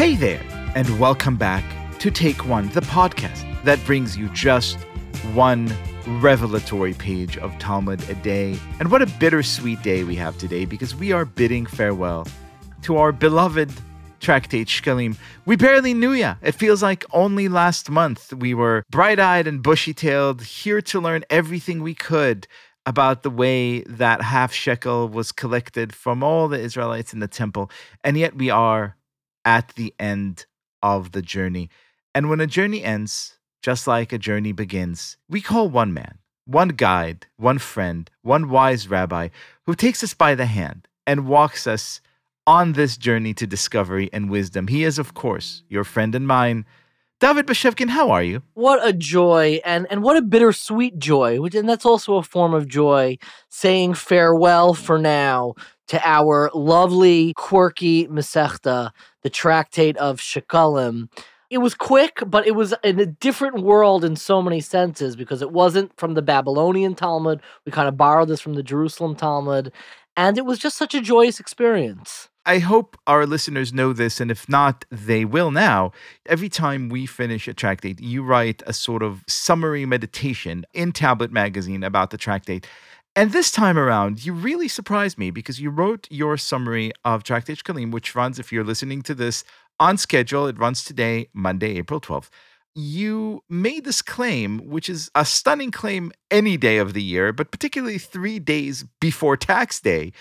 Hey there, and welcome back to Take One, the podcast that brings you just one revelatory page of Talmud a day. And what a bittersweet day we have today because we are bidding farewell to our beloved tractate Shkalim. We barely knew ya. It feels like only last month we were bright eyed and bushy tailed, here to learn everything we could about the way that half shekel was collected from all the Israelites in the temple. And yet we are at the end of the journey. And when a journey ends, just like a journey begins, we call one man, one guide, one friend, one wise rabbi who takes us by the hand and walks us on this journey to discovery and wisdom. He is, of course, your friend and mine. David Bashevkin, how are you? What a joy, and and what a bittersweet joy, and that's also a form of joy, saying farewell for now to our lovely, quirky Masechta, the tractate of Shekalim. It was quick, but it was in a different world in so many senses because it wasn't from the Babylonian Talmud. We kind of borrowed this from the Jerusalem Talmud, and it was just such a joyous experience. I hope our listeners know this, and if not, they will now. Every time we finish a tractate, you write a sort of summary meditation in Tablet Magazine about the tractate. And this time around, you really surprised me because you wrote your summary of Tractate Shkalim, which runs, if you're listening to this, on schedule. It runs today, Monday, April 12th. You made this claim, which is a stunning claim any day of the year, but particularly three days before tax day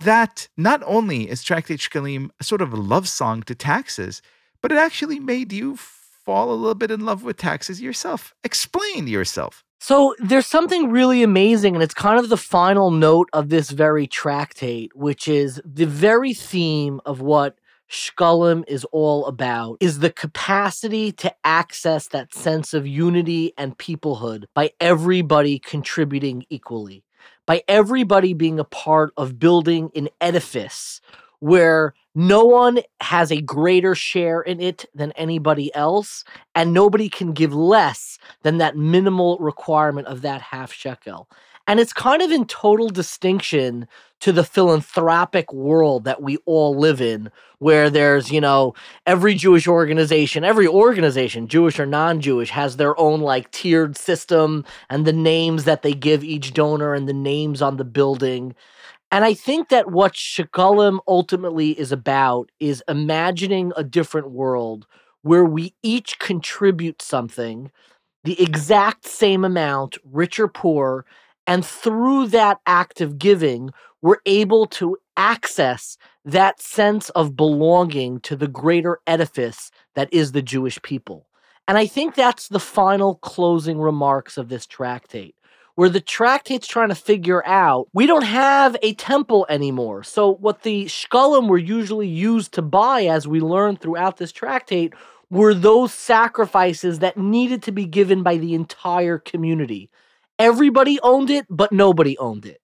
that not only is Tractate Shkalim a sort of a love song to taxes, but it actually made you fall a little bit in love with taxes yourself. Explain yourself. So there's something really amazing, and it's kind of the final note of this very tractate, which is the very theme of what Shkalim is all about is the capacity to access that sense of unity and peoplehood by everybody contributing equally by everybody being a part of building an edifice where no one has a greater share in it than anybody else, and nobody can give less than that minimal requirement of that half shekel. And it's kind of in total distinction to the philanthropic world that we all live in, where there's, you know, every Jewish organization, every organization, Jewish or non Jewish, has their own like tiered system and the names that they give each donor and the names on the building. And I think that what Shekalim ultimately is about is imagining a different world where we each contribute something, the exact same amount, rich or poor, and through that act of giving, we're able to access that sense of belonging to the greater edifice that is the Jewish people. And I think that's the final closing remarks of this tractate, where the tractate's trying to figure out we don't have a temple anymore. So, what the shkalim were usually used to buy, as we learn throughout this tractate, were those sacrifices that needed to be given by the entire community. Everybody owned it, but nobody owned it.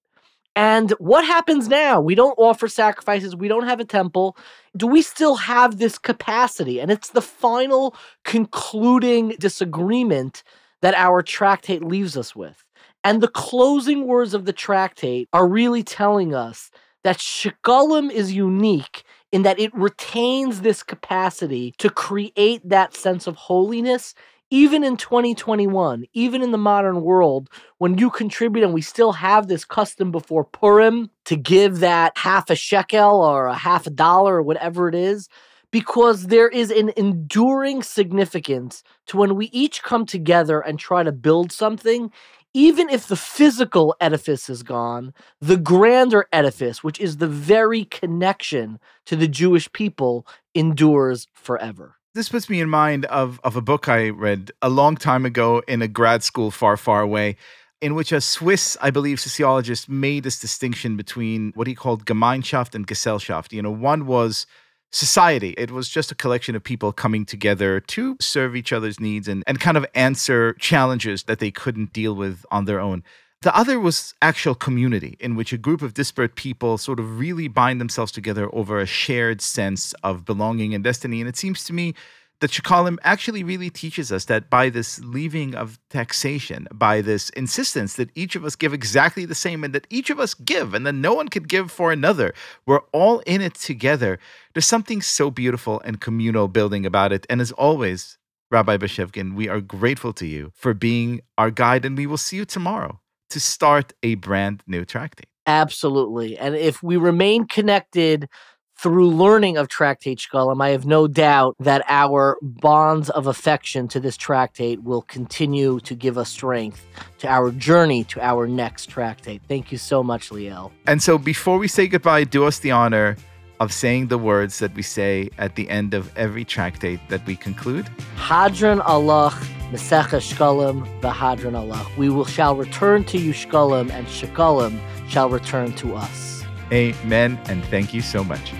And what happens now? We don't offer sacrifices. We don't have a temple. Do we still have this capacity? And it's the final concluding disagreement that our tractate leaves us with. And the closing words of the tractate are really telling us that Shekalim is unique in that it retains this capacity to create that sense of holiness even in 2021, even in the modern world, when you contribute and we still have this custom before Purim to give that half a shekel or a half a dollar or whatever it is, because there is an enduring significance to when we each come together and try to build something, even if the physical edifice is gone, the grander edifice, which is the very connection to the Jewish people, endures forever. This puts me in mind of, of a book I read a long time ago in a grad school far, far away, in which a Swiss, I believe, sociologist made this distinction between what he called Gemeinschaft and Gesellschaft. You know, one was society. It was just a collection of people coming together to serve each other's needs and, and kind of answer challenges that they couldn't deal with on their own. The other was actual community, in which a group of disparate people sort of really bind themselves together over a shared sense of belonging and destiny. And it seems to me that Shekalim actually really teaches us that by this leaving of taxation, by this insistence that each of us give exactly the same and that each of us give and then no one could give for another, we're all in it together. There's something so beautiful and communal building about it. And as always, Rabbi Bashevkin, we are grateful to you for being our guide, and we will see you tomorrow to start a brand new tractate. Absolutely. And if we remain connected through learning of Tractate Shekalim, I have no doubt that our bonds of affection to this tractate will continue to give us strength to our journey to our next tractate. Thank you so much, Liel. And so before we say goodbye, do us the honor of saying the words that we say at the end of every tractate that we conclude. Hadran alach, Mesecha Shekalim, the Hadran Allah. We will shall return to you Shekalim, and Shekalim shall return to us. Amen. And thank you so much.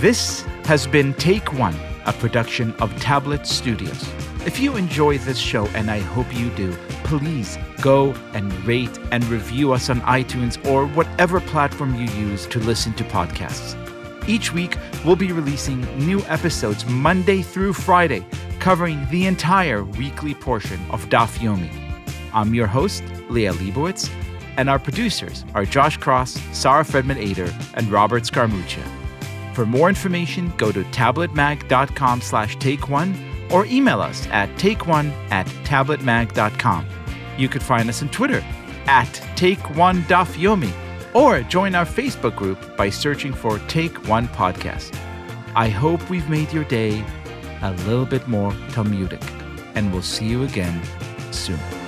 This has been Take One, a production of Tablet Studios. If you enjoy this show, and I hope you do, please go and rate and review us on iTunes or whatever platform you use to listen to podcasts. Each week, we'll be releasing new episodes Monday through Friday, covering the entire weekly portion of Daf Yomi. I'm your host, Liel Leibovitz, and our producers are Josh Cross, Sarah Fredman Aeder, and Robert Scaramuccia. For more information, go to tabletmag.com slash take one or email us at takeone at tabletmag.com. You could find us on Twitter at takeonedafyomi or join our Facebook group by searching for Take One Podcast. I hope we've made your day a little bit more Talmudic, and we'll see you again soon.